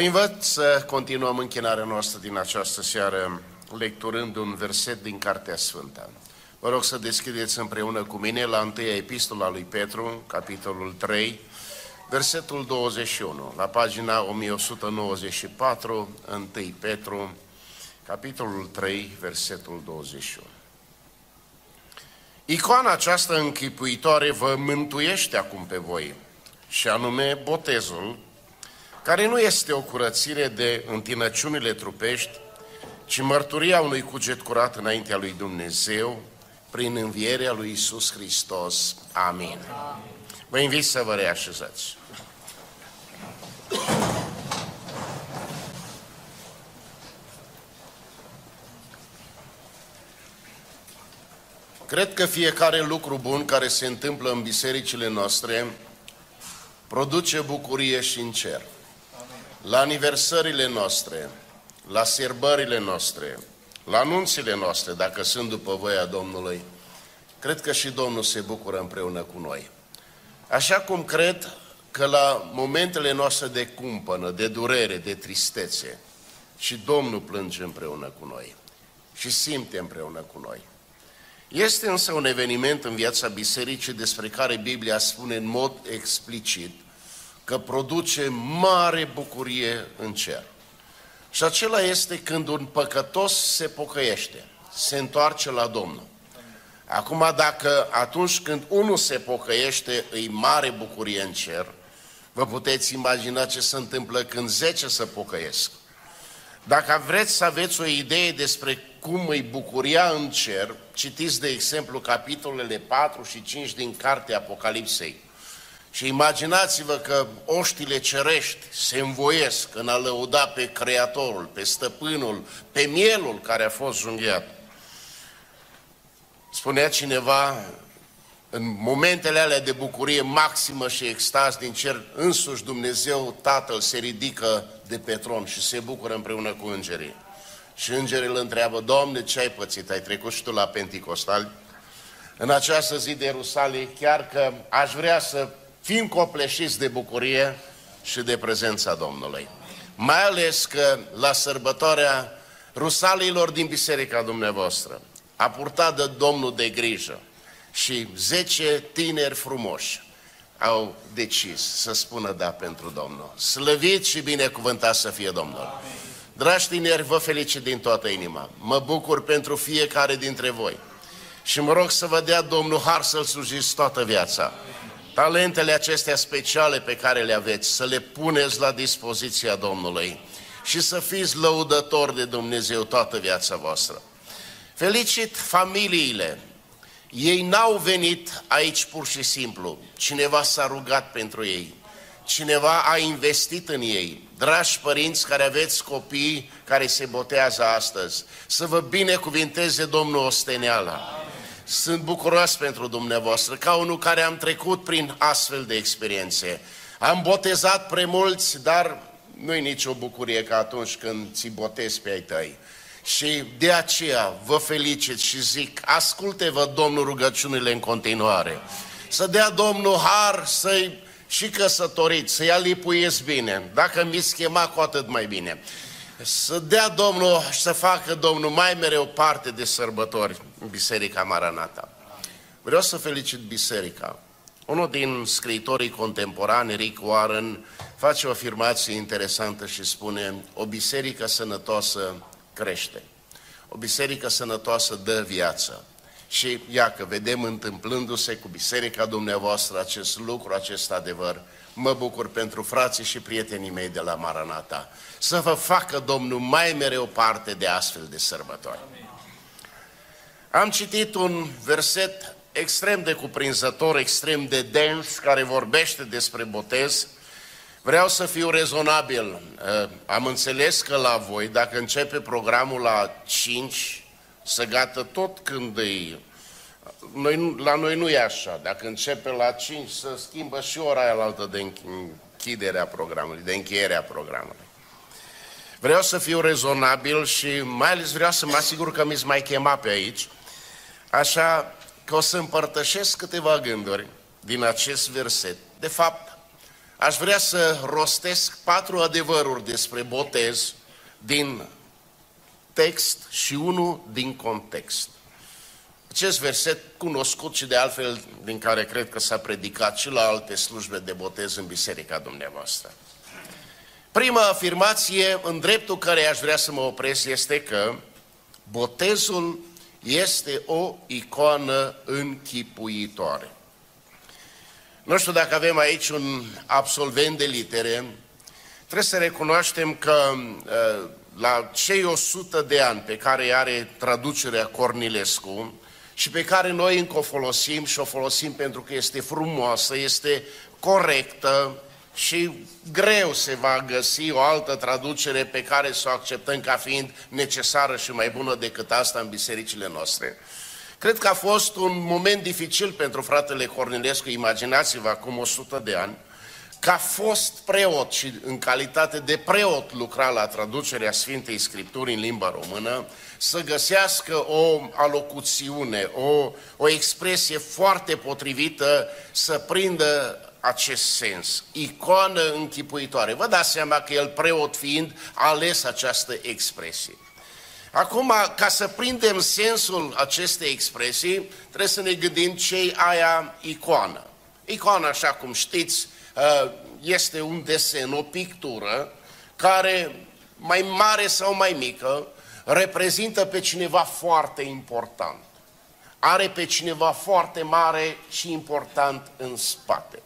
invit să continuăm închinarea noastră din această seară lecturând un verset din Cartea Sfântă. Vă rog să deschideți împreună cu mine la întâia epistola lui Petru, capitolul 3, versetul 21, la pagina 1194, 1 Petru, capitolul 3, versetul 21. Icoana aceasta închipuitoare vă mântuiește acum pe voi, și anume botezul, care nu este o curățire de întinăciunile trupești, ci mărturia unui cuget curat înaintea lui Dumnezeu, prin învierea lui Isus Hristos. Amin. Vă invit să vă reașezați. Cred că fiecare lucru bun care se întâmplă în bisericile noastre produce bucurie și în cer. La aniversările noastre, la sărbările noastre, la anunțile noastre, dacă sunt după voia Domnului, cred că și Domnul se bucură împreună cu noi. Așa cum cred că la momentele noastre de cumpănă, de durere, de tristețe, și Domnul plânge împreună cu noi și simte împreună cu noi. Este însă un eveniment în viața bisericii despre care Biblia spune în mod explicit că produce mare bucurie în cer. Și acela este când un păcătos se pocăiește, se întoarce la Domnul. Acum, dacă atunci când unul se pocăiește, îi mare bucurie în cer, vă puteți imagina ce se întâmplă când zece se pocăiesc. Dacă vreți să aveți o idee despre cum îi bucuria în cer, citiți de exemplu capitolele 4 și 5 din cartea Apocalipsei. Și imaginați-vă că oștile cerești se învoiesc în a lăuda pe Creatorul, pe Stăpânul, pe mielul care a fost junghiat. Spunea cineva, în momentele alea de bucurie maximă și extaz din cer, însuși Dumnezeu Tatăl se ridică de pe tron și se bucură împreună cu îngerii. Și îngerii îl întreabă, Doamne, ce ai pățit? Ai trecut și tu la Pentecostal? În această zi de Ierusalim, chiar că aș vrea să fim copleșiți de bucurie și de prezența Domnului. Mai ales că la sărbătoarea rusalilor din biserica dumneavoastră a purtat de Domnul de grijă și zece tineri frumoși au decis să spună da pentru Domnul. Slăvit și binecuvântat să fie Domnul. Dragi tineri, vă felicit din toată inima. Mă bucur pentru fiecare dintre voi. Și mă rog să vă dea Domnul har să-L slujiți toată viața talentele acestea speciale pe care le aveți, să le puneți la dispoziția Domnului și să fiți lăudători de Dumnezeu toată viața voastră. Felicit familiile. Ei n-au venit aici pur și simplu. Cineva s-a rugat pentru ei. Cineva a investit în ei. Dragi părinți care aveți copii care se botează astăzi, să vă binecuvinteze Domnul Osteneala sunt bucuros pentru dumneavoastră, ca unul care am trecut prin astfel de experiențe. Am botezat premulți, dar nu-i nicio bucurie ca atunci când ți botezi pe ai tăi. Și de aceea vă felicit și zic, asculte-vă Domnul rugăciunile în continuare. Să dea Domnul har să-i și căsătoriți, să-i alipuiesc bine. Dacă mi schema, cu atât mai bine. Să dea Domnul și să facă Domnul mai mereu parte de sărbători în Biserica Maranata. Vreau să felicit Biserica. Unul din scriitorii contemporani, Rick Warren, face o afirmație interesantă și spune o biserică sănătoasă crește. O biserică sănătoasă dă viață. Și iacă, vedem întâmplându-se cu biserica dumneavoastră acest lucru, acest adevăr. Mă bucur pentru frații și prietenii mei de la Maranata. Să vă facă Domnul mai mereu parte de astfel de sărbători. Am citit un verset extrem de cuprinzător, extrem de dens, care vorbește despre botez. Vreau să fiu rezonabil. Eh, am înțeles că la voi, dacă începe programul la 5, să gata tot când e... Noi, la noi nu e așa. Dacă începe la 5, să schimbă și ora aia altă de închiderea programului, de încheierea programului. Vreau să fiu rezonabil și mai ales vreau să mă asigur că mi-s mai chema pe aici, așa că o să împărtășesc câteva gânduri din acest verset. De fapt, aș vrea să rostesc patru adevăruri despre botez din text și unul din context. Acest verset cunoscut și de altfel din care cred că s-a predicat și la alte slujbe de botez în biserica dumneavoastră. Prima afirmație în dreptul care aș vrea să mă opresc este că botezul este o icoană închipuitoare. Nu știu dacă avem aici un absolvent de litere, trebuie să recunoaștem că uh, la cei 100 de ani pe care are traducerea Cornilescu și pe care noi încă o folosim și o folosim pentru că este frumoasă, este corectă și greu se va găsi o altă traducere pe care să o acceptăm ca fiind necesară și mai bună decât asta în bisericile noastre. Cred că a fost un moment dificil pentru fratele Cornilescu, imaginați-vă acum 100 de ani, ca fost preot și în calitate de preot lucra la traducerea Sfintei Scripturi în limba română, să găsească o alocuțiune, o, o expresie foarte potrivită să prindă acest sens, icoană închipuitoare. Vă dați seama că el preot fiind a ales această expresie. Acum, ca să prindem sensul acestei expresii, trebuie să ne gândim ce aia icoană. Icoana, așa cum știți, ă, este un desen, o pictură, care, mai mare sau mai mică, reprezintă pe cineva foarte important. Are pe cineva foarte mare și important în spate.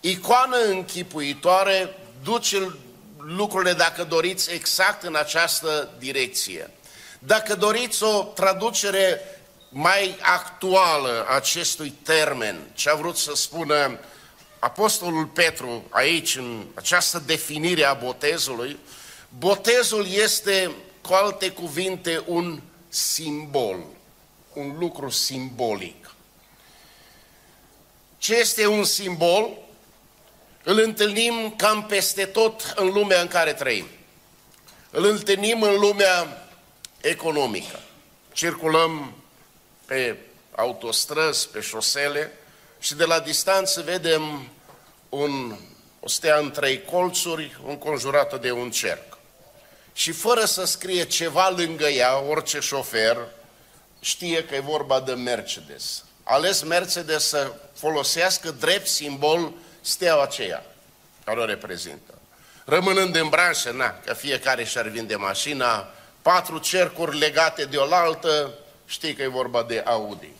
Icoană închipuitoare duce lucrurile, dacă doriți, exact în această direcție. Dacă doriți o traducere mai actuală acestui termen, ce a vrut să spună Apostolul Petru aici, în această definire a botezului, botezul este, cu alte cuvinte, un simbol, un lucru simbolic. Ce este un simbol? Îl întâlnim cam peste tot în lumea în care trăim. Îl întâlnim în lumea economică. Circulăm pe autostrăzi, pe șosele și de la distanță vedem un, o stea în trei colțuri înconjurată de un cerc. Și fără să scrie ceva lângă ea, orice șofer știe că e vorba de Mercedes. Ales Mercedes să folosească drept simbol steaua aceea care o reprezintă. Rămânând în branșă, na, că fiecare și-ar vinde mașina, patru cercuri legate de oaltă, știi că e vorba de Audi.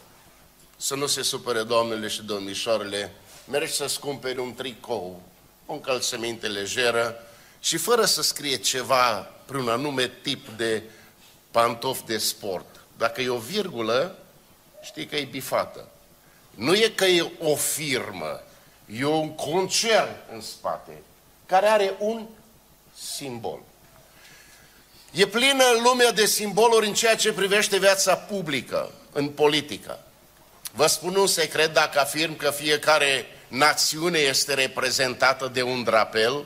Să nu se supere doamnele și domnișoarele, mergi să-ți cumperi un tricou, o încălțăminte lejeră și fără să scrie ceva prin un anume tip de pantof de sport. Dacă e o virgulă, știi că e bifată. Nu e că e o firmă, e un concern în spate, care are un simbol. E plină lumea de simboluri în ceea ce privește viața publică, în politică. Vă spun un secret dacă afirm că fiecare națiune este reprezentată de un drapel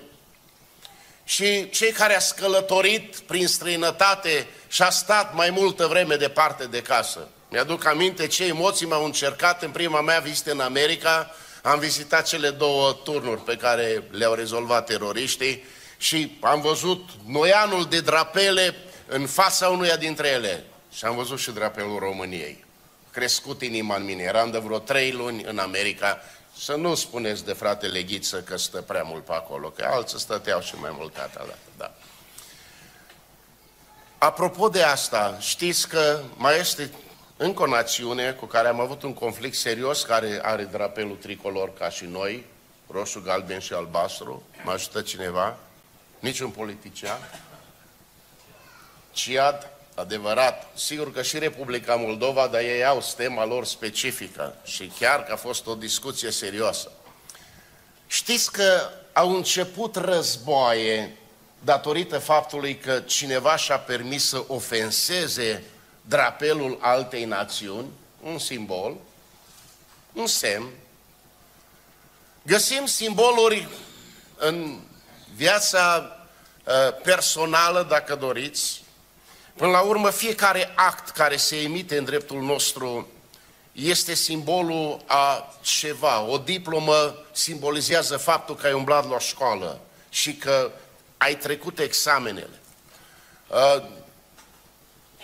și cei care a scălătorit prin străinătate și a stat mai multă vreme departe de casă. Mi-aduc aminte ce emoții m-au încercat în prima mea vizită în America. Am vizitat cele două turnuri pe care le-au rezolvat teroriștii și am văzut noianul de drapele în fața unuia dintre ele. Și am văzut și drapelul României. Crescut inima în mine. Eram de vreo trei luni în America. Să nu spuneți de fratele Ghiță că stă prea mult pe acolo, că alții stăteau și mai mult data dată. Da. Apropo de asta, știți că mai este încă o națiune cu care am avut un conflict serios, care are drapelul tricolor ca și noi, roșu, galben și albastru. Mă ajută cineva? niciun politician. Ciad, adevărat, sigur că și Republica Moldova, dar ei au stema lor specifică și chiar că a fost o discuție serioasă. Știți că au început războaie datorită faptului că cineva și-a permis să ofenseze drapelul altei națiuni, un simbol, un semn. Găsim simboluri în viața uh, personală, dacă doriți. Până la urmă, fiecare act care se emite în dreptul nostru este simbolul a ceva. O diplomă simbolizează faptul că ai umblat la școală și că ai trecut examenele. Uh,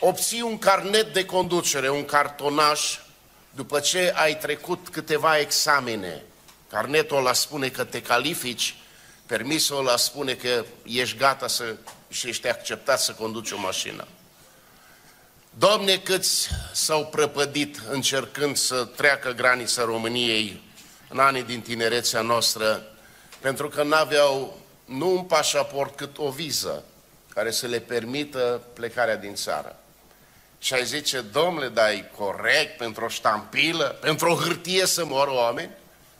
obții un carnet de conducere, un cartonaj, după ce ai trecut câteva examene. Carnetul ăla spune că te califici, permisul ăla spune că ești gata să, și ești acceptat să conduci o mașină. Doamne, câți s-au prăpădit încercând să treacă granița României în anii din tinerețea noastră, pentru că n-aveau nu un pașaport, cât o viză care să le permită plecarea din țară. Și ai zice, domnule, dar e corect pentru o ștampilă, pentru o hârtie să moră oameni?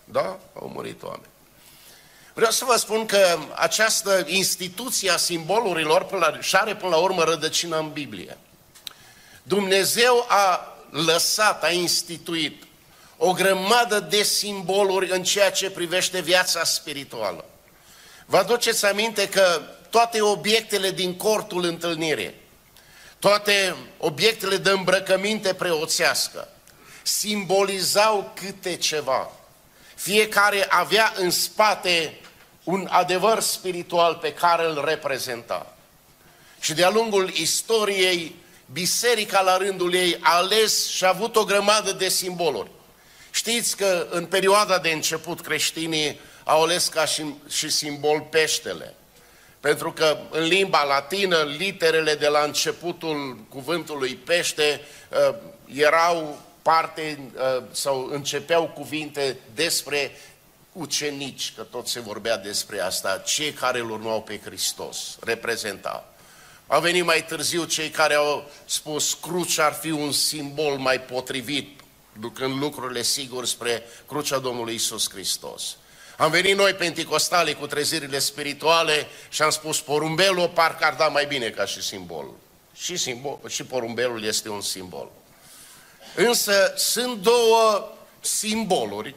Da, au murit oameni. Vreau să vă spun că această instituție a simbolurilor și are până la urmă rădăcină în Biblie. Dumnezeu a lăsat, a instituit o grămadă de simboluri în ceea ce privește viața spirituală. Vă aduceți aminte că toate obiectele din cortul întâlnirii, toate obiectele de îmbrăcăminte preoțească, simbolizau câte ceva. Fiecare avea în spate un adevăr spiritual pe care îl reprezenta. Și de-a lungul istoriei, biserica la rândul ei a ales și a avut o grămadă de simboluri. Știți că în perioada de început creștinii au ales ca și, și simbol peștele. Pentru că în limba latină, literele de la începutul cuvântului pește uh, erau parte uh, sau începeau cuvinte despre ucenici, că tot se vorbea despre asta, cei care îl urmau pe Hristos, reprezenta. Au venit mai târziu cei care au spus crucea ar fi un simbol mai potrivit, ducând lucrurile sigur spre crucea Domnului Isus Hristos. Am venit noi penticostale cu trezirile spirituale și am spus porumbelul parcă ar da mai bine ca și simbol. Și, simbol, și porumbelul este un simbol. Însă sunt două simboluri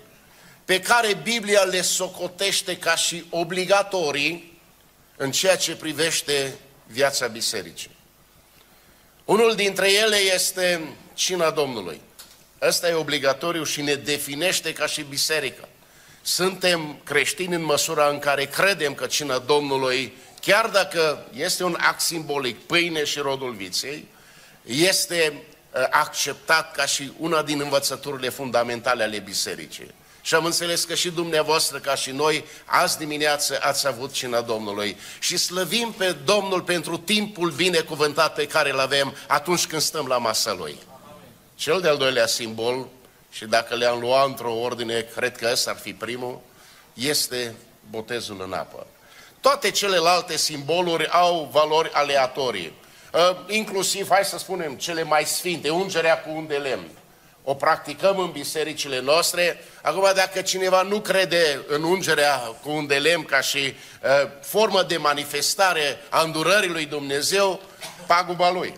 pe care Biblia le socotește ca și obligatorii în ceea ce privește viața bisericii. Unul dintre ele este cina Domnului. Ăsta e obligatoriu și ne definește ca și biserică. Suntem creștini în măsura în care credem că cina Domnului, chiar dacă este un act simbolic, pâine și rodul viței, este uh, acceptat ca și una din învățăturile fundamentale ale bisericii. Și am înțeles că și dumneavoastră, ca și noi, azi dimineață ați avut cina Domnului. Și slăvim pe Domnul pentru timpul binecuvântat pe care îl avem atunci când stăm la masa Lui. Cel de-al doilea simbol, și dacă le-am luat într-o ordine, cred că ăsta ar fi primul, este botezul în apă. Toate celelalte simboluri au valori aleatorii. Uh, inclusiv, hai să spunem, cele mai sfinte, ungerea cu un de lemn o practicăm în bisericile noastre. Acum, dacă cineva nu crede în ungerea cu un de lemn ca și uh, formă de manifestare a îndurării lui Dumnezeu, paguba lui.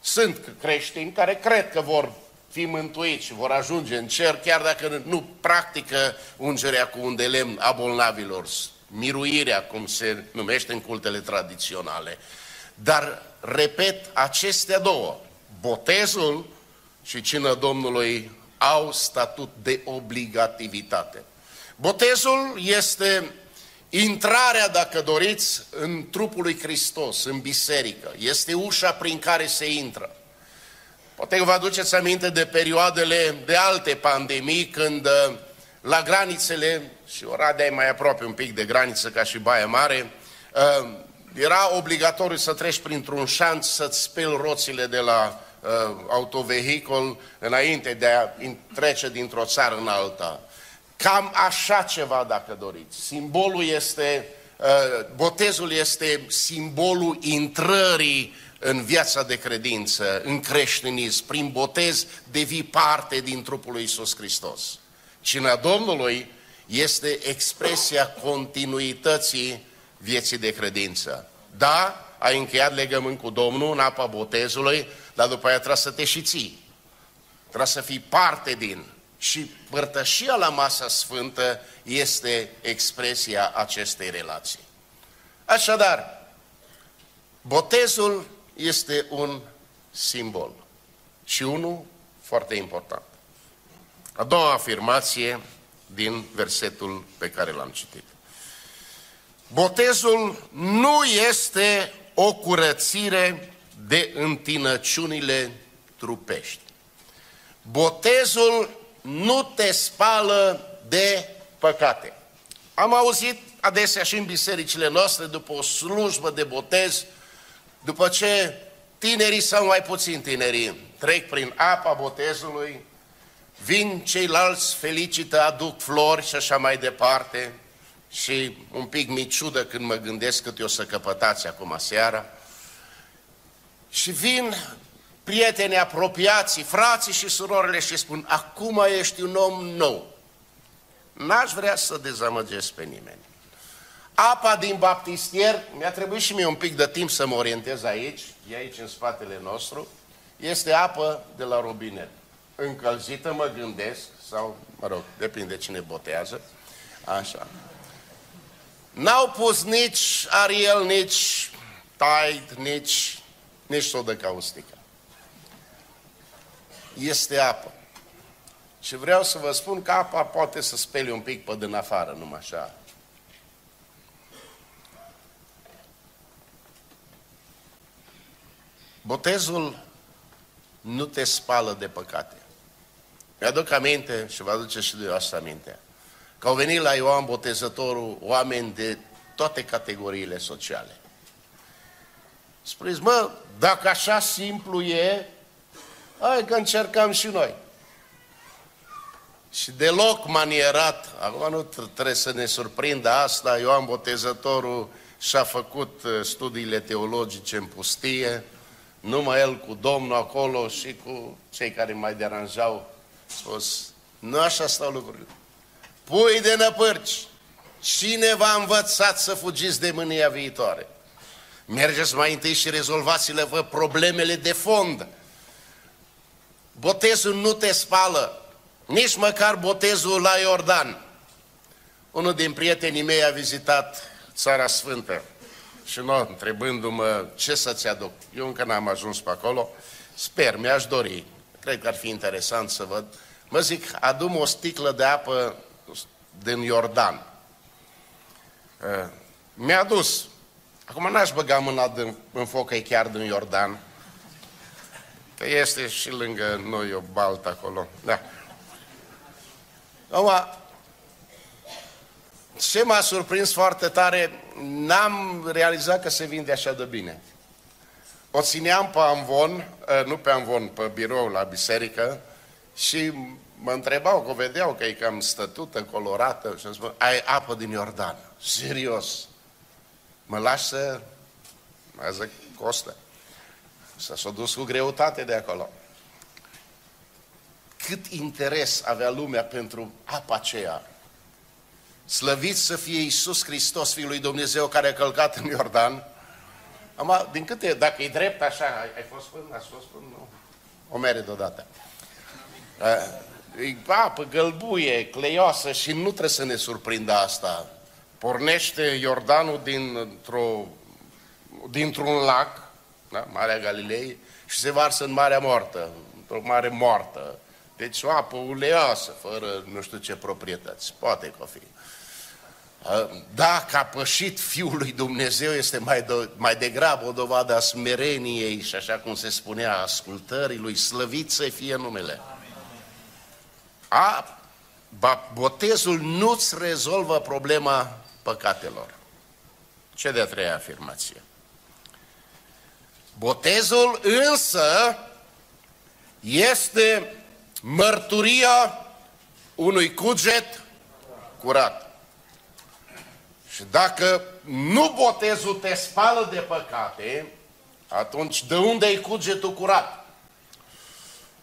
Sunt creștini care cred că vor fi mântuiți și vor ajunge în cer, chiar dacă nu practică ungerea cu un de lemn a bolnavilor, miruirea, cum se numește în cultele tradiționale. Dar, repet, acestea două, botezul și cină Domnului au statut de obligativitate. Botezul este intrarea, dacă doriți, în trupul lui Hristos, în biserică. Este ușa prin care se intră. Poate că vă aduceți aminte de perioadele de alte pandemii, când uh, la granițele, și Oradea e mai aproape un pic de graniță ca și Baia Mare, uh, era obligatoriu să treci printr-un șanț să-ți speli roțile de la uh, autovehicul înainte de a trece dintr-o țară în alta. Cam așa ceva, dacă doriți. Simbolul este, uh, botezul este simbolul intrării în viața de credință, în creștinism. Prin botez devii parte din trupul lui Isus Hristos. Cina Domnului este expresia continuității vieții de credință. Da, ai încheiat legământ cu Domnul în apa botezului, dar după aia trebuie să te și ții. Trebuie să fii parte din. Și părtășia la masa sfântă este expresia acestei relații. Așadar, botezul este un simbol și unul foarte important. A doua afirmație din versetul pe care l-am citit. Botezul nu este o curățire de întinăciunile trupești. Botezul nu te spală de păcate. Am auzit adesea și în bisericile noastre, după o slujbă de botez, după ce tinerii sau mai puțin tinerii trec prin apa botezului, vin ceilalți, felicită, aduc flori și așa mai departe, și un pic miciudă când mă gândesc cât eu să căpătați acum seara, și vin prieteni apropiații, frații și surorile și spun, acum ești un om nou. N-aș vrea să dezamăgesc pe nimeni. Apa din baptistier, mi-a trebuit și mie un pic de timp să mă orientez aici, e aici în spatele nostru, este apă de la robinet. Încălzită, mă gândesc, sau, mă rog, depinde cine botează, așa. N-au pus nici Ariel, nici Tide, nici, nici sodă caustică. Este apă. Și vreau să vă spun că apa poate să speli un pic pe din afară, numai așa. Botezul nu te spală de păcate. Mi-aduc aminte și vă aduce și de asta aminte că au venit la Ioan Botezătorul oameni de toate categoriile sociale. Spuneți, mă, dacă așa simplu e, hai că încercăm și noi. Și deloc manierat, acum nu trebuie să ne surprindă asta, Ioan Botezătorul și-a făcut uh, studiile teologice în pustie, numai el cu Domnul acolo și cu cei care mai deranjau, spus, nu așa stau lucrurile. Pui de năpârci, cine v-a învățat să fugiți de mânia viitoare? Mergeți mai întâi și rezolvați-le vă problemele de fond. Botezul nu te spală, nici măcar botezul la Iordan. Unul din prietenii mei a vizitat Țara Sfântă și nu, întrebându-mă ce să-ți aduc. Eu încă n-am ajuns pe acolo, sper, mi-aș dori, cred că ar fi interesant să văd. Mă zic, adum o sticlă de apă din Iordan. Mi-a dus. Acum n-aș băga mâna din, în foc, e chiar din Iordan. Că este și lângă noi o baltă acolo. Da. Acum, ce m-a surprins foarte tare, n-am realizat că se vinde așa de bine. O țineam pe amvon, nu pe amvon, pe birou la biserică și mă întrebau, că vedeau că e cam stătută, colorată și îmi spun, ai apă din Iordan. Serios. Mă lași să... Mă zic, costă. Să s-a dus cu greutate de acolo. Cât interes avea lumea pentru apa aceea. Slăvit să fie Iisus Hristos, Fiul lui Dumnezeu, care a călcat în Iordan. Am, din câte, dacă e drept așa, ai, ai fost până, ați fost până, nu. O mere deodată e apă gălbuie, cleioasă și nu trebuie să ne surprindă asta. Pornește Iordanul dintr-o, dintr-un lac, da? Marea Galilei, și se varsă în Marea Moartă, într-o mare moartă. Deci o apă uleoasă, fără nu știu ce proprietăți. Poate că fi. Dacă a pășit Fiul lui Dumnezeu este mai, de, mai degrabă o dovadă a smereniei și așa cum se spunea, ascultării lui, slăvit să fie numele. A, botezul nu-ți rezolvă problema păcatelor. Ce de-a treia afirmație? Botezul însă este mărturia unui cuget curat. Și dacă nu botezul te spală de păcate, atunci de unde e cugetul curat?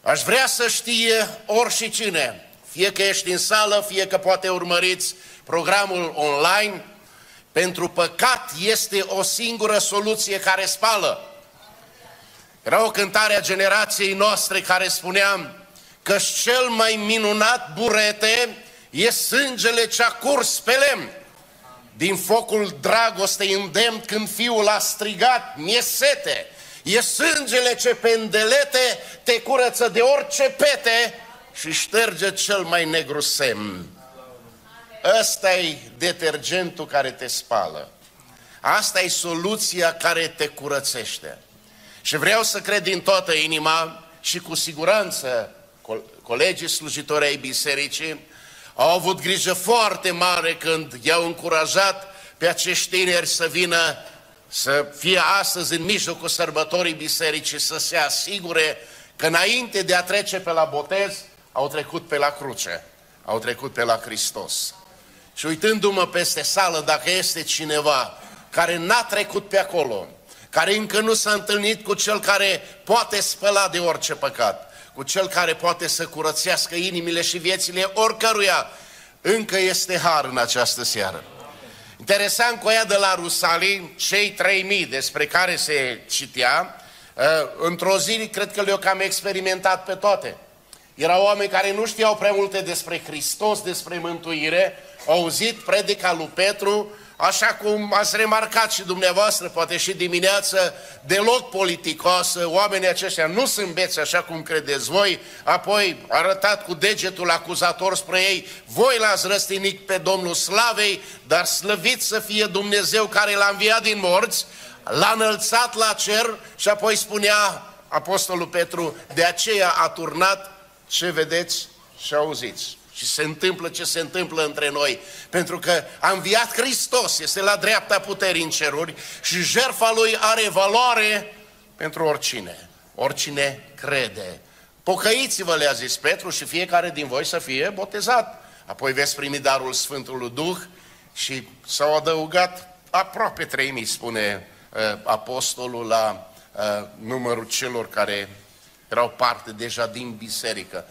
Aș vrea să știe și cine, fie că ești în sală, fie că poate urmăriți programul online, pentru păcat este o singură soluție care spală. Era o cântare a generației noastre care spunea că cel mai minunat burete e sângele ce a curs pe lemn. Din focul dragostei îndemn când fiul a strigat, mi-e sete, E sângele ce pendelete te curăță de orice pete și șterge cel mai negru semn. Ăsta e detergentul care te spală. Asta e soluția care te curățește. Și vreau să cred din toată inima și cu siguranță colegii slujitori ai bisericii au avut grijă foarte mare când i-au încurajat pe acești tineri să vină să fie astăzi în mijlocul sărbătorii bisericii, să se asigure că înainte de a trece pe la botez, au trecut pe la cruce, au trecut pe la Hristos. Și uitându-mă peste sală, dacă este cineva care n-a trecut pe acolo, care încă nu s-a întâlnit cu cel care poate spăla de orice păcat, cu cel care poate să curățească inimile și viețile oricăruia, încă este har în această seară. Interesant cu ea de la Rusalii, cei 3000 despre care se citea, uh, într-o zi cred că le-au cam experimentat pe toate. Erau oameni care nu știau prea multe despre Hristos, despre mântuire, au auzit predica lui Petru, așa cum ați remarcat și dumneavoastră, poate și dimineață, deloc politicoasă, oamenii aceștia nu sunt beți așa cum credeți voi, apoi arătat cu degetul acuzator spre ei, voi l-ați răstinit pe Domnul Slavei, dar slăvit să fie Dumnezeu care l-a înviat din morți, l-a înălțat la cer și apoi spunea Apostolul Petru, de aceea a turnat ce vedeți și auziți. Și se întâmplă ce se întâmplă între noi. Pentru că a înviat Hristos, este la dreapta puterii în ceruri și jertfa Lui are valoare pentru oricine. Oricine crede. Pocăiți-vă, le-a zis Petru, și fiecare din voi să fie botezat. Apoi veți primi darul Sfântului Duh și s-au adăugat aproape 3000, spune uh, apostolul, la uh, numărul celor care erau parte deja din biserică.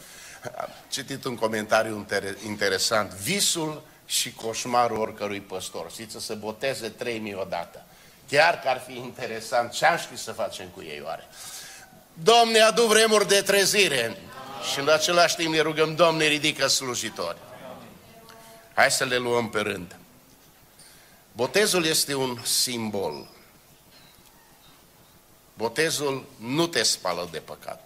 Am citit un comentariu interesant. Visul și coșmarul oricărui păstor. Știți, să se boteze 3000 odată. Chiar că ar fi interesant ce am ști să facem cu ei oare. Domne, adu vremuri de trezire și în același timp ne rugăm, Domne, ridică slujitori. Hai să le luăm pe rând. Botezul este un simbol. Botezul nu te spală de păcat.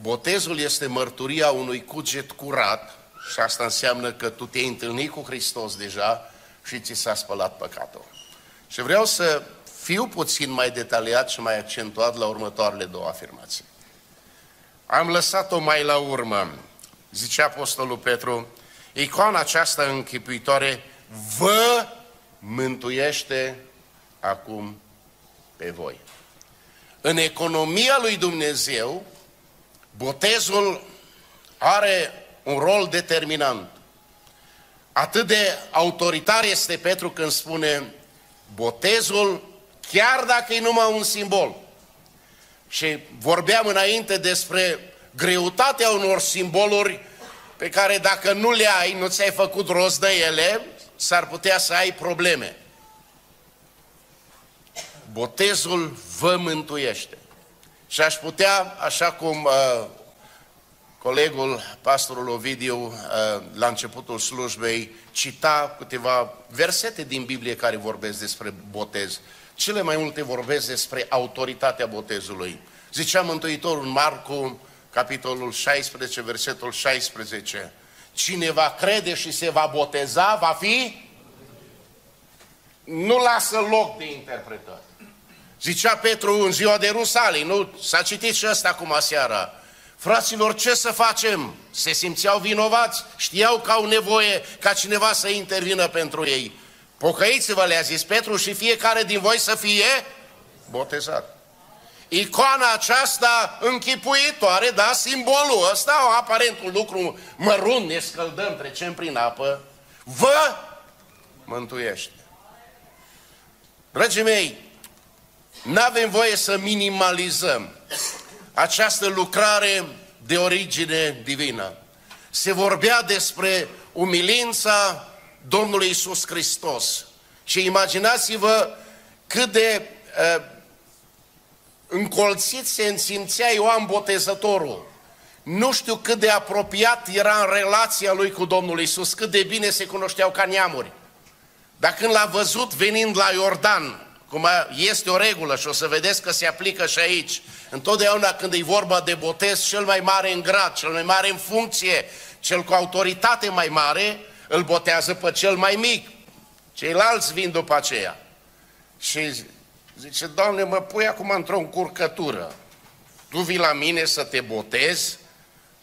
Botezul este mărturia unui cuget curat și asta înseamnă că tu te-ai întâlnit cu Hristos deja și ți s-a spălat păcatul. Și vreau să fiu puțin mai detaliat și mai accentuat la următoarele două afirmații. Am lăsat-o mai la urmă, zice Apostolul Petru, icoana aceasta închipuitoare vă mântuiește acum pe voi. În economia lui Dumnezeu, Botezul are un rol determinant. Atât de autoritar este Petru când spune botezul, chiar dacă e numai un simbol. Și vorbeam înainte despre greutatea unor simboluri pe care dacă nu le ai, nu ți-ai făcut rost de ele, s-ar putea să ai probleme. Botezul vă mântuiește. Și aș putea, așa cum uh, colegul, pastorul Ovidiu, uh, la începutul slujbei, cita câteva versete din Biblie care vorbesc despre botez. Cele mai multe vorbesc despre autoritatea botezului. Zicea Mântuitorul în Marcu, capitolul 16, versetul 16, Cine va crede și se va boteza, va fi... Nu lasă loc de interpretări. Zicea Petru în ziua de Rusalii, nu? S-a citit și ăsta acum aseara. Fraților, ce să facem? Se simțeau vinovați, știau că au nevoie ca cineva să intervină pentru ei. Pocăiți-vă, le-a zis Petru, și fiecare din voi să fie botezat. Icoana aceasta închipuitoare, da, simbolul ăsta, aparent un lucru mărunt, ne scăldăm, trecem prin apă, vă mântuiește. Dragii mei, nu avem voie să minimalizăm această lucrare de origine divină. Se vorbea despre umilința Domnului Isus Hristos. Și imaginați-vă cât de uh, încolțit se însimțea Ioan Botezătorul. Nu știu cât de apropiat era în relația lui cu Domnul Isus, cât de bine se cunoșteau ca neamuri. Dar când l-a văzut venind la Iordan, cum este o regulă și o să vedeți că se aplică și aici. Întotdeauna când e vorba de botez, cel mai mare în grad, cel mai mare în funcție, cel cu autoritate mai mare, îl botează pe cel mai mic. Ceilalți vin după aceea. Și zice, Doamne, mă pui acum într-o încurcătură. Tu vii la mine să te botezi,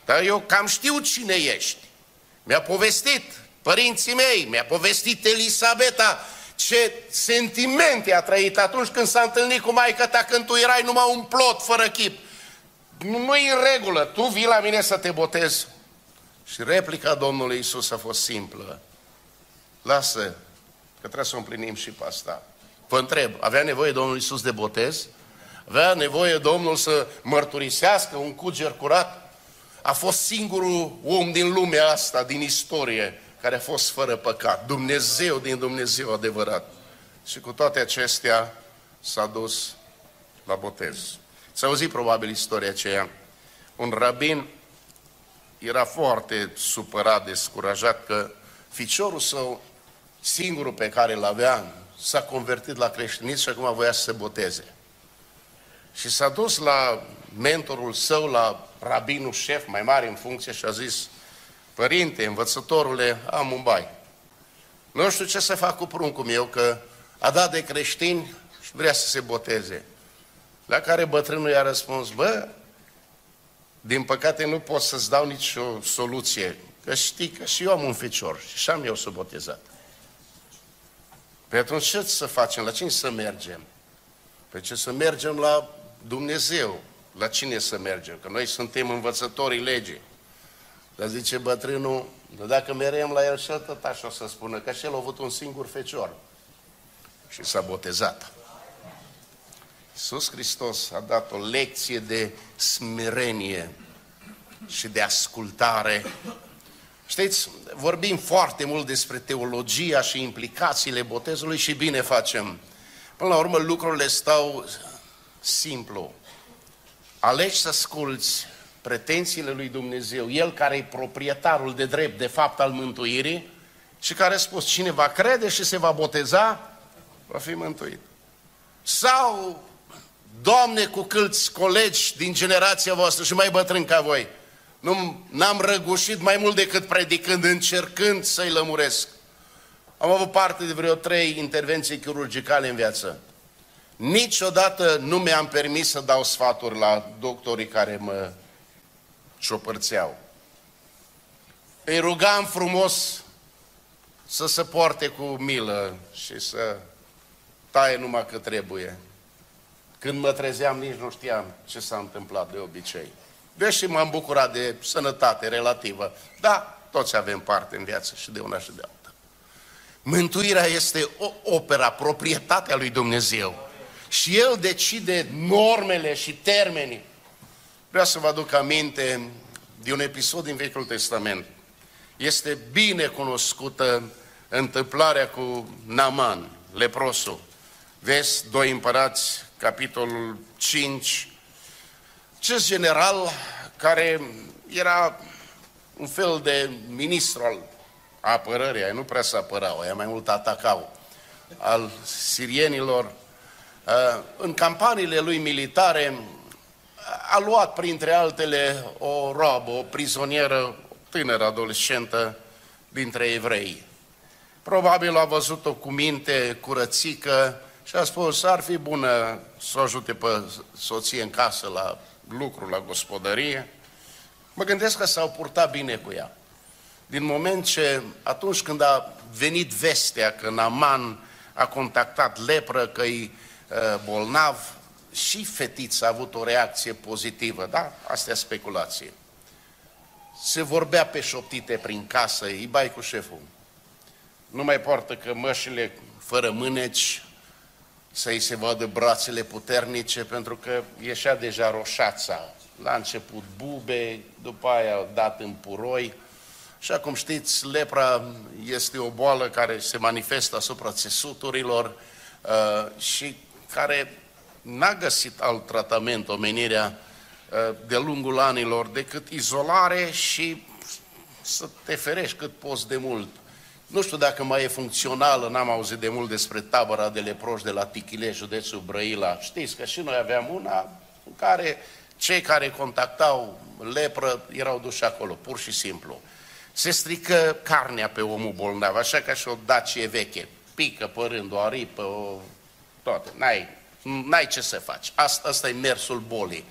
dar eu cam știu cine ești. Mi-a povestit părinții mei, mi-a povestit Elisabeta ce sentimente a trăit atunci când s-a întâlnit cu maica ta când tu erai numai un plot fără chip. Nu e în regulă, tu vii la mine să te botezi. Și replica Domnului Isus a fost simplă. Lasă, că trebuie să o împlinim și pe asta. Vă întreb, avea nevoie Domnul Isus de botez? Avea nevoie Domnul să mărturisească un cuger curat? A fost singurul om din lumea asta, din istorie, care a fost fără păcat. Dumnezeu din Dumnezeu adevărat. Și cu toate acestea s-a dus la botez. S-a auzit probabil istoria aceea. Un rabin era foarte supărat, descurajat că ficiorul său, singurul pe care îl avea, s-a convertit la creștinism și acum voia să se boteze. Și s-a dus la mentorul său, la rabinul șef mai mare în funcție și a zis, Părinte, învățătorule, am un bai. Nu știu ce să fac cu pruncul meu, că a dat de creștini și vrea să se boteze. La care bătrânul i-a răspuns, bă, din păcate nu pot să-ți dau nicio soluție, că știi că și eu am un ficior și am eu să botezat. Păi atunci ce să facem? La cine să mergem? Păi ce să mergem la Dumnezeu. La cine să mergem? Că noi suntem învățătorii legii. Dar zice bătrânul, dacă merem la el și tot așa o să spună că și el a avut un singur fecior și s-a botezat. Iisus Hristos a dat o lecție de smirenie și de ascultare. Știți, vorbim foarte mult despre teologia și implicațiile botezului și bine facem. Până la urmă lucrurile stau simplu. Alegi să asculți pretențiile lui Dumnezeu, El care e proprietarul de drept, de fapt, al mântuirii, și care a spus, cine va crede și se va boteza, va fi mântuit. Sau, Doamne, cu câți colegi din generația voastră și mai bătrâni ca voi, nu n-am răgușit mai mult decât predicând, încercând să-i lămuresc. Am avut parte de vreo trei intervenții chirurgicale în viață. Niciodată nu mi-am permis să dau sfaturi la doctorii care mă șopărțeau. Îi rugam frumos să se poarte cu milă și să taie numai că trebuie. Când mă trezeam, nici nu știam ce s-a întâmplat de obicei. Deși m-am bucurat de sănătate relativă. Da, toți avem parte în viață și de una și de alta. Mântuirea este o opera, proprietatea lui Dumnezeu. Și El decide normele și termenii. Vreau să vă aduc aminte de un episod din Vechiul Testament. Este bine cunoscută întâmplarea cu Naman, leprosul. Vezi, doi împărați, capitolul 5. Acest general care era un fel de ministru al apărării, nu prea să apărau, aia mai mult atacau, al sirienilor. În campaniile lui militare a luat printre altele o roabă, o prizonieră, o tânără adolescentă dintre evrei. Probabil a văzut-o cu minte curățică și a spus, ar fi bună să o ajute pe soție în casă la lucru, la gospodărie. Mă gândesc că s-au purtat bine cu ea. Din moment ce atunci când a venit vestea că Naman a contactat lepră, că e uh, bolnav, și fetița a avut o reacție pozitivă, da? Asta e speculație. Se vorbea pe șoptite prin casă, îi bai cu șeful. Nu mai poartă cămășile fără mâneci, să-i se vadă brațele puternice, pentru că ieșea deja roșața. La început bube, după aia dat în puroi. Și acum știți, lepra este o boală care se manifestă asupra țesuturilor uh, și care n-a găsit alt tratament omenirea uh, de lungul anilor decât izolare și să te ferești cât poți de mult. Nu știu dacă mai e funcțională, n-am auzit de mult despre tabăra de leproși de la Tichile, județul Brăila. Știți că și noi aveam una în care cei care contactau lepră erau duși acolo, pur și simplu. Se strică carnea pe omul bolnav, așa ca și o dacie veche. Pică pe rând, o aripă, o... toate. N-ai, n-ai ce să faci. Asta, asta e mersul bolii.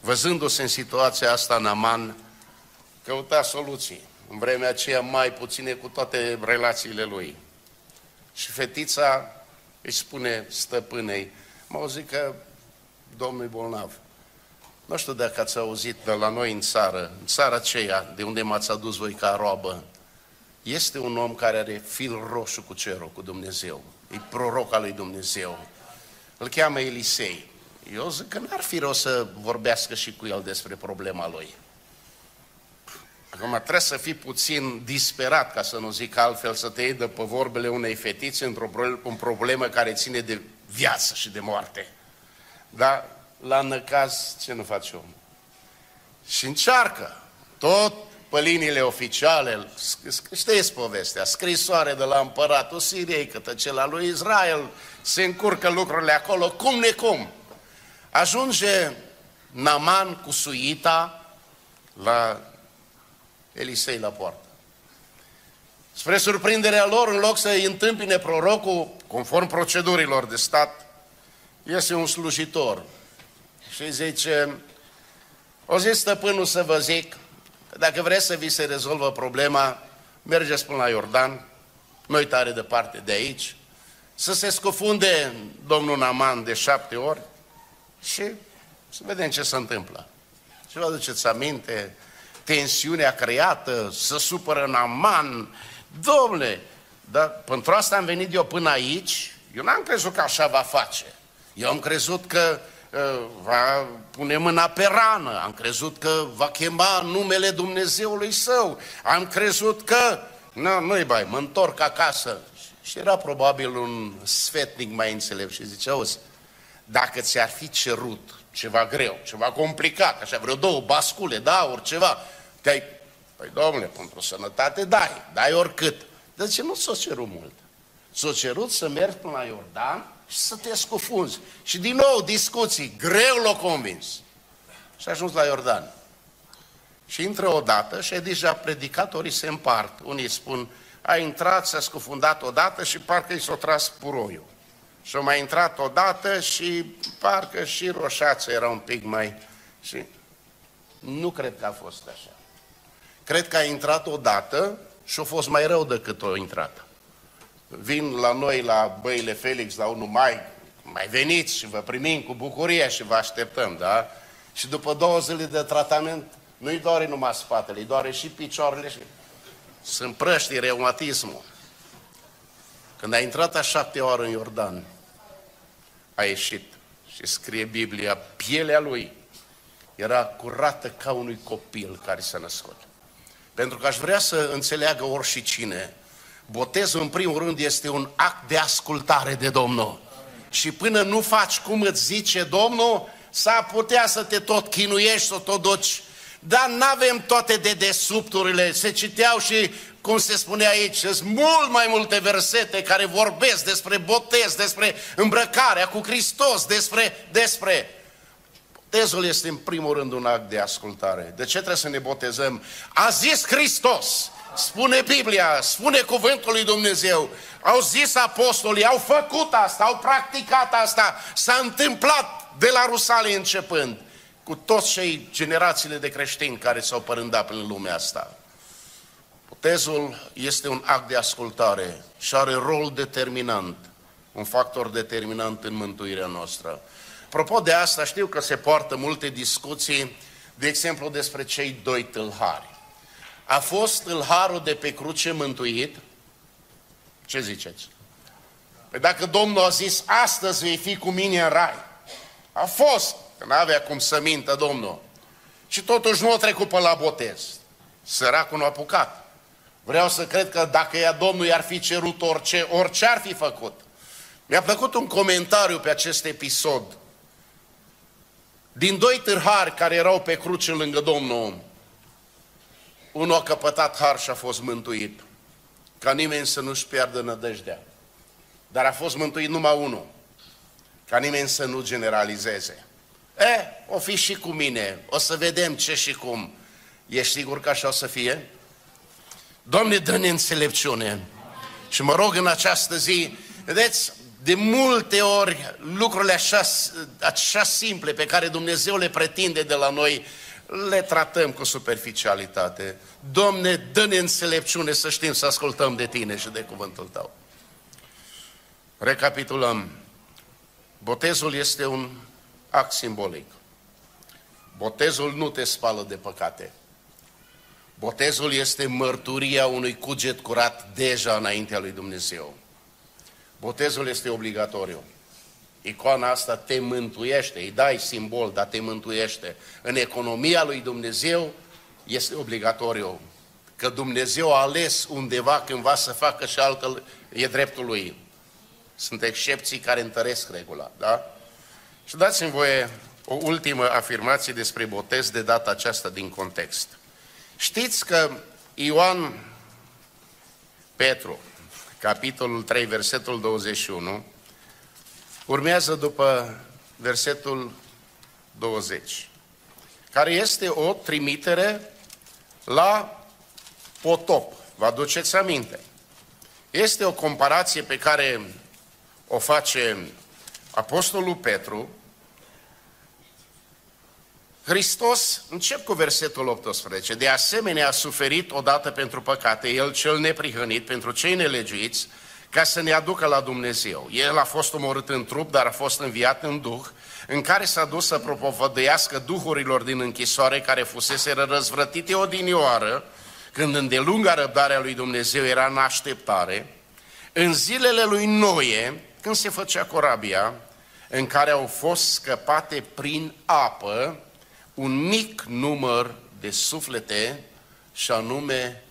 Văzându-se în situația asta, Naman căuta soluții. În vremea aceea mai puține cu toate relațiile lui. Și fetița îi spune stăpânei, mă auzit că domnul e bolnav. Nu știu dacă ați auzit de la noi în țară, în țara aceea de unde m-ați adus voi ca roabă, este un om care are fil roșu cu cerul, cu Dumnezeu. E proroc al lui Dumnezeu. Îl cheamă Elisei. Eu zic că n-ar fi rost să vorbească și cu el despre problema lui. Acum trebuie să fii puțin disperat, ca să nu zic altfel, să te iei de pe vorbele unei fetițe într-o problemă care ține de viață și de moarte. Dar la năcaz ce nu face om? Și încearcă tot pe liniile oficiale, știți povestea, scrisoare de la împăratul Siriei, către cel al lui Israel, se încurcă lucrurile acolo, cum necum. Ajunge Naman cu suita la Elisei la poartă. Spre surprinderea lor, în loc să îi întâmpine prorocul, conform procedurilor de stat, este un slujitor. Și zice, o zis stăpânul să vă zic, că dacă vreți să vi se rezolvă problema, mergeți până la Iordan, noi tare departe de aici, să se scufunde domnul Naman de șapte ori și să vedem ce se întâmplă. Și vă aduceți aminte, tensiunea creată, să supără Naman. Domnule, dar pentru asta am venit eu până aici, eu n-am crezut că așa va face. Eu am crezut că uh, va pune mâna pe rană, am crezut că va chema numele Dumnezeului său, am crezut că, nu, nu-i bai, mă întorc acasă. Și era probabil un sfetnic mai înțelept și zice, auzi, dacă ți-ar fi cerut ceva greu, ceva complicat, așa vreo două bascule de aur, ceva, te-ai... Păi, domnule, pentru sănătate dai, dai oricât. De ce nu ți-o cerut mult? Ți-o cerut să mergi până la Iordan și să te scufunzi. Și din nou discuții, greu l-o convins. Și ajuns la Iordan. Și intră odată și deja predicatorii se împart. Unii spun, a intrat, s-a scufundat odată și parcă i s-a tras puroiul. Și a mai intrat odată și parcă și roșață era un pic mai... Și nu cred că a fost așa. Cred că a intrat odată și a fost mai rău decât o intrat. Vin la noi, la băile Felix, la unul mai, mai veniți și vă primim cu bucurie și vă așteptăm, da? Și după două zile de tratament, nu-i doare numai spatele, îi doare și picioarele și sunt prăștii reumatismul. Când a intrat a șapte ori în Iordan, a ieșit și scrie Biblia, pielea lui era curată ca unui copil care s-a născut. Pentru că aș vrea să înțeleagă oricine, botezul în primul rând este un act de ascultare de Domnul. Și până nu faci cum îți zice Domnul, s-ar putea să te tot chinuiești, să tot duci. Dar nu avem toate dedesubturile. Se citeau și, cum se spune aici, sunt mult mai multe versete care vorbesc despre botez, despre îmbrăcarea cu Hristos, despre, despre Botezul este în primul rând un act de ascultare. De ce trebuie să ne botezăm? A zis Hristos, spune Biblia, spune cuvântul lui Dumnezeu, au zis apostolii, au făcut asta, au practicat asta, s-a întâmplat de la Rusalii începând, cu toți cei generațiile de creștini care s-au părândat prin lumea asta. Botezul este un act de ascultare și are rol determinant, un factor determinant în mântuirea noastră. Apropo de asta, știu că se poartă multe discuții, de exemplu, despre cei doi tâlhari. A fost tâlharul de pe cruce mântuit? Ce ziceți? Păi dacă Domnul a zis, astăzi vei fi cu mine în rai, a fost, că n-avea cum să mintă Domnul. Și totuși nu a trecut pe la botez. Săracul nu a apucat. Vreau să cred că dacă ea Domnul i-ar fi cerut orice, orice ar fi făcut. Mi-a plăcut un comentariu pe acest episod din doi târhari care erau pe cruce lângă Domnul, unul a căpătat har și a fost mântuit. ca nimeni să nu-și piardă nădejdea. Dar a fost mântuit numai unul, ca nimeni să nu generalizeze. E, o fi și cu mine, o să vedem ce și cum. Ești sigur că așa o să fie? Doamne, dă-ne înțelepciune. Și mă rog în această zi, vedeți, de multe ori lucrurile așa, așa simple pe care Dumnezeu le pretinde de la noi, le tratăm cu superficialitate. Domne, dă-ne înțelepciune să știm să ascultăm de Tine și de cuvântul Tău. Recapitulăm. Botezul este un act simbolic. Botezul nu te spală de păcate. Botezul este mărturia unui cuget curat deja înaintea lui Dumnezeu. Botezul este obligatoriu. Icoana asta te mântuiește, îi dai simbol, dar te mântuiește. În economia lui Dumnezeu este obligatoriu. Că Dumnezeu a ales undeva cândva să facă și altă, e dreptul lui. Sunt excepții care întăresc regula, da? Și dați-mi voie o ultimă afirmație despre botez de data aceasta din context. Știți că Ioan Petru, capitolul 3, versetul 21, urmează după versetul 20, care este o trimitere la potop. Vă aduceți aminte? Este o comparație pe care o face Apostolul Petru Hristos, încep cu versetul 18, de asemenea a suferit odată pentru păcate, El cel neprihănit, pentru cei nelegiuiți, ca să ne aducă la Dumnezeu. El a fost omorât în trup, dar a fost înviat în Duh, în care s-a dus să propovădăiască duhurilor din închisoare care fusese răzvrătite odinioară, când îndelunga răbdarea lui Dumnezeu era în așteptare, în zilele lui Noie, când se făcea corabia, în care au fost scăpate prin apă un mic număr de suflete și anume opt.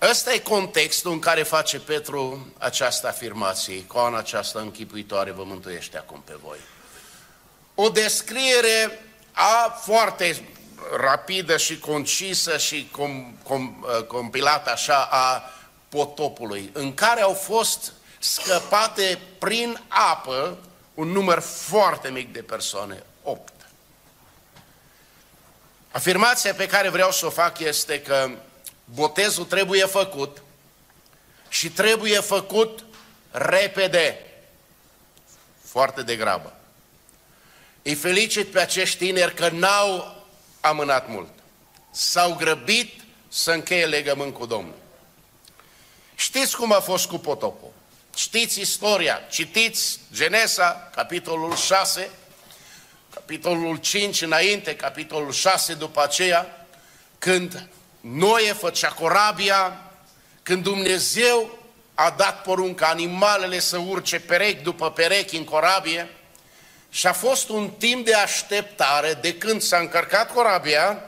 Ăsta e contextul în care face Petru această afirmație. Icoana aceasta închipuitoare vă mântuiește acum pe voi. O descriere a foarte rapidă și concisă și com, com, compilată așa a potopului, în care au fost scăpate prin apă un număr foarte mic de persoane, 8. Afirmația pe care vreau să o fac este că botezul trebuie făcut și trebuie făcut repede, foarte degrabă. Îi felicit pe acești tineri că n-au amânat mult. S-au grăbit să încheie legământ cu Domnul. Știți cum a fost cu potopul? Știți istoria, citiți Genesa, capitolul 6, capitolul 5 înainte, capitolul 6 după aceea, când Noe făcea corabia, când Dumnezeu a dat porunca animalele să urce perechi după perechi în corabie și a fost un timp de așteptare de când s-a încărcat corabia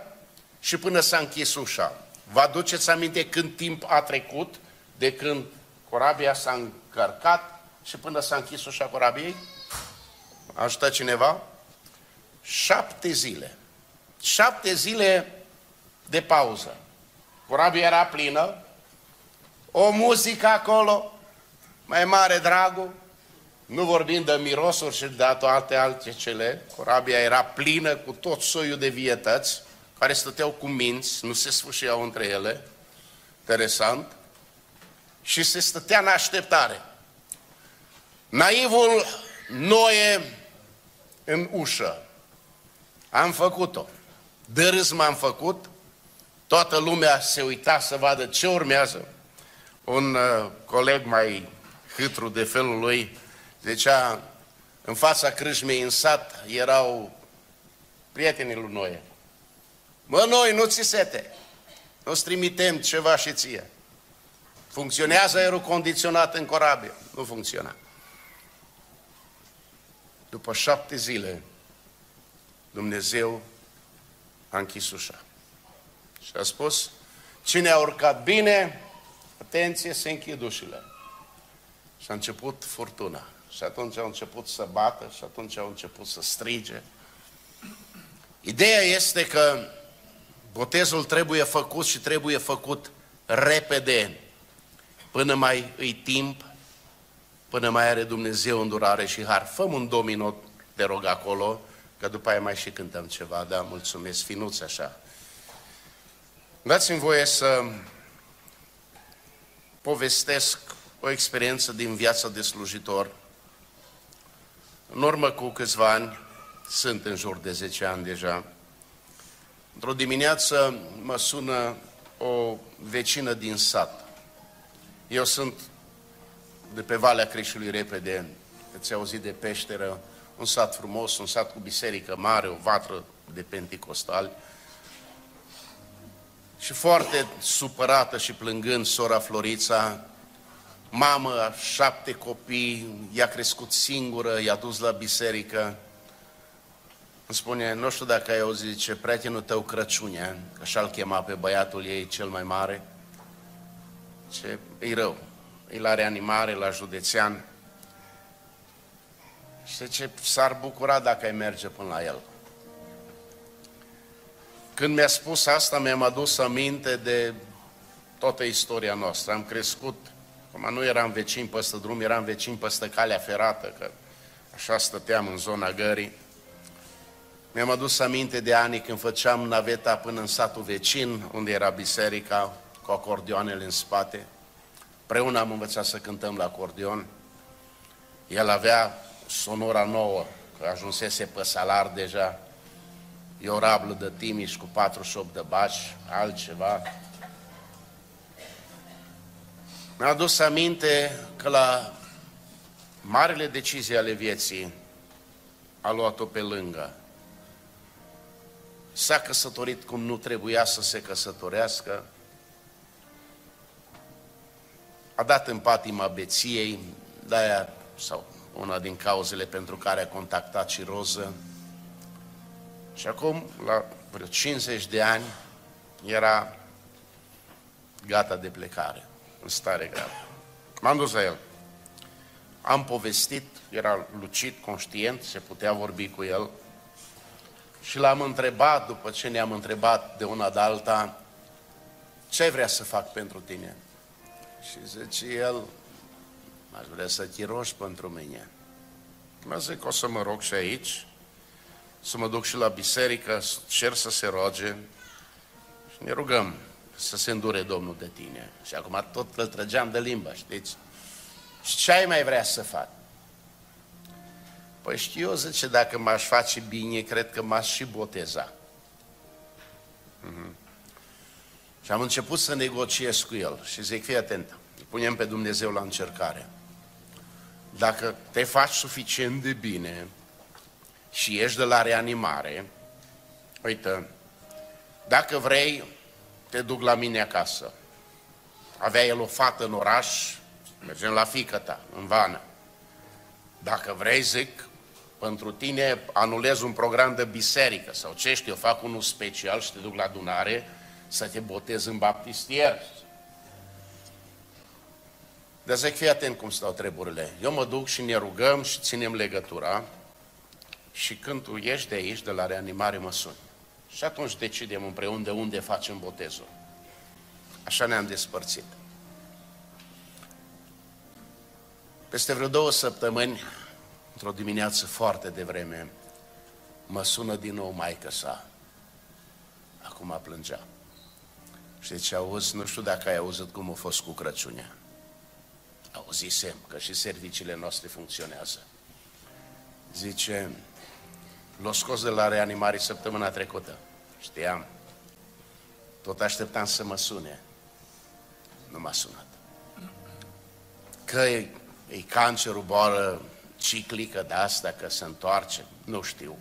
și până s-a închis ușa. Vă aduceți aminte când timp a trecut de când corabia s-a încărcat și până s-a închis ușa corabiei? Ajută cineva? șapte zile. Șapte zile de pauză. Corabia era plină, o muzică acolo, mai mare dragul, nu vorbim de mirosuri și de toate alte cele, corabia era plină cu tot soiul de vietăți, care stăteau cu minți, nu se sfârșeau între ele, interesant, și se stătea în așteptare. Naivul Noe în ușă, am făcut-o. De râs m-am făcut, toată lumea se uita să vadă ce urmează. Un uh, coleg mai hâtru de felul lui zicea, în fața crâșmei în sat erau prietenii lui Noe. Mă, noi, nu ți sete, nu-ți trimitem ceva și ție. Funcționează aerul condiționat în corabie. Nu funcționa. După șapte zile, Dumnezeu a închis ușa. Și a spus, cine a urcat bine, atenție, se închid ușile. Și a început furtuna. Și atunci au început să bată și atunci au început să strige. Ideea este că botezul trebuie făcut și trebuie făcut repede, până mai îi timp, până mai are Dumnezeu îndurare și har. Fă un domino, te rog, acolo, că după aia mai și cântăm ceva, da, mulțumesc, finuți așa. Dați-mi voie să povestesc o experiență din viața de slujitor. În urmă cu câțiva ani, sunt în jur de 10 ani deja, într-o dimineață mă sună o vecină din sat. Eu sunt de pe Valea Creșului repede, ți auzit de peșteră, un sat frumos, un sat cu biserică mare, o vatră de penticostali. Și foarte supărată și plângând sora Florița, mamă, șapte copii, i-a crescut singură, i-a dus la biserică. Îmi spune, nu știu dacă ai auzit, ce prietenul tău Crăciunia, că așa-l chema pe băiatul ei cel mai mare, ce e rău, e la reanimare, la județean. Și ce s-ar bucura dacă ai merge până la el. Când mi-a spus asta, mi-am adus aminte de toată istoria noastră. Am crescut, cum nu eram vecini peste drum, eram vecini peste calea ferată, că așa stăteam în zona gării. Mi-am adus aminte de ani când făceam naveta până în satul vecin, unde era biserica, cu acordioanele în spate. Preună am învățat să cântăm la acordion. El avea sonora nouă, că ajunsese pe salar deja, e o rablă de Timiș cu 48 de bași, altceva. Mi-a adus aminte că la marile decizii ale vieții a luat-o pe lângă. S-a căsătorit cum nu trebuia să se căsătorească, a dat în patima beției, de-aia, sau una din cauzele pentru care a contactat și Roză. Și acum, la vreo 50 de ani, era gata de plecare, în stare gravă. M-am dus la el. Am povestit, era lucid, conștient, se putea vorbi cu el. Și l-am întrebat, după ce ne-am întrebat de una de alta, ce vrea să fac pentru tine? Și zice el, aș vrea să te rogi pentru mine. Mă zic, o să mă rog și aici, să mă duc și la biserică, să cer să se roage și ne rugăm să se îndure Domnul de tine. Și acum tot îl trăgeam de limba, știți? Și ce ai mai vrea să fac? Păi știu eu, zice, dacă m-aș face bine, cred că m-aș și boteza. Mm-hmm. Și am început să negociez cu el și zic, fii atent, punem pe Dumnezeu la încercare. Dacă te faci suficient de bine și ești de la reanimare, uite, dacă vrei, te duc la mine acasă. Avea el o fată în oraș, mergem la fică ta, în vană. Dacă vrei, zic, pentru tine anulez un program de biserică sau ce știu, fac unul special și te duc la adunare să te botez în baptistier dar zic, fii atent cum stau treburile. Eu mă duc și ne rugăm și ținem legătura și când tu ieși de aici, de la reanimare, mă suni. Și atunci decidem împreună de unde facem botezul. Așa ne-am despărțit. Peste vreo două săptămâni, într-o dimineață foarte devreme, mă sună din nou maică sa. Acum plângea. Și zice, auzi, nu știu dacă ai auzit cum a fost cu Crăciunea auzisem că și serviciile noastre funcționează. Zice, l-a scos de la reanimare săptămâna trecută. Știam. Tot așteptam să mă sune. Nu m-a sunat. Că e, e cancerul, boală ciclică de asta, că se întoarce, nu știu.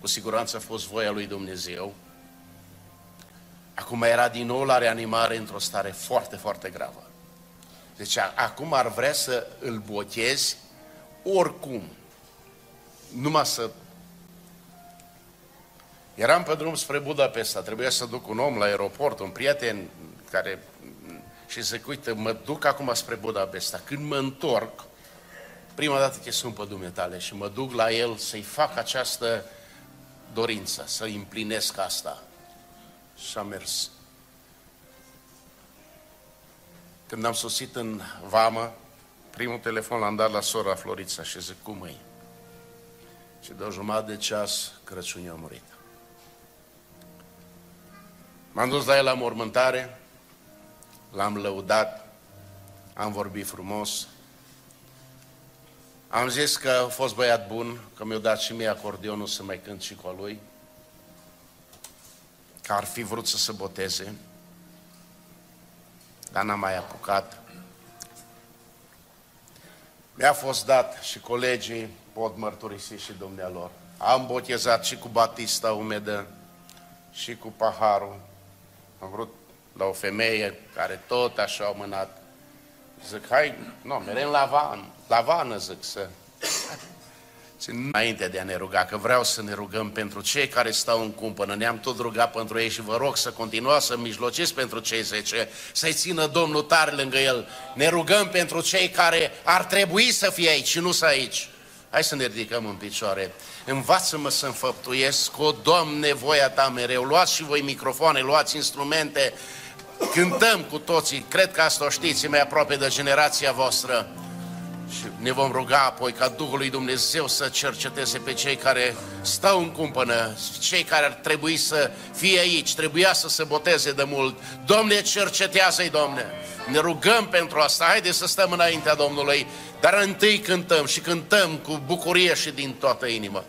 Cu siguranță a fost voia lui Dumnezeu. Acum era din nou la reanimare într-o stare foarte, foarte gravă. Deci acum ar vrea să îl botezi oricum. Numai să... Eram pe drum spre Budapesta, trebuia să duc un om la aeroport, un prieten care... Și zic, uite, mă duc acum spre Budapesta. Când mă întorc, prima dată că sunt pe Dumnezeu și mă duc la el să-i fac această dorință, să-i împlinesc asta. Și a mers Când am sosit în vamă, primul telefon l-am dat la sora Florița și zic, cum e? Și de o jumătate de ceas, Crăciun a murit. M-am dus la el la mormântare, l-am lăudat, am vorbit frumos, am zis că a fost băiat bun, că mi-a dat și mie acordeonul să mai cânt și cu lui, că ar fi vrut să se boteze, dar n-am mai apucat. Mi-a fost dat și colegii pot mărturisi și dumnealor. Am botezat și cu batista umedă și cu paharul. Am vrut la o femeie care tot așa au mânat. Zic, hai, nu, merem la van, la vană, zic, să... Înainte de a ne ruga, că vreau să ne rugăm pentru cei care stau în cumpănă, ne-am tot rugat pentru ei și vă rog să continuați să mijlociți pentru cei 10, să-i țină Domnul tare lângă el. Ne rugăm pentru cei care ar trebui să fie aici și nu să aici. Hai să ne ridicăm în picioare. Învață-mă să înfăptuiesc cu, Doamne, voia Ta mereu. Luați și voi microfoane, luați instrumente, cântăm cu toții. Cred că asta o știți, mai aproape de generația voastră. Și ne vom ruga apoi ca Duhul lui Dumnezeu să cerceteze pe cei care stau în cumpănă, cei care ar trebui să fie aici, trebuia să se boteze de mult. Domne, cercetează-i, Domne! Ne rugăm pentru asta, haide să stăm înaintea Domnului, dar întâi cântăm și cântăm cu bucurie și din toată inima.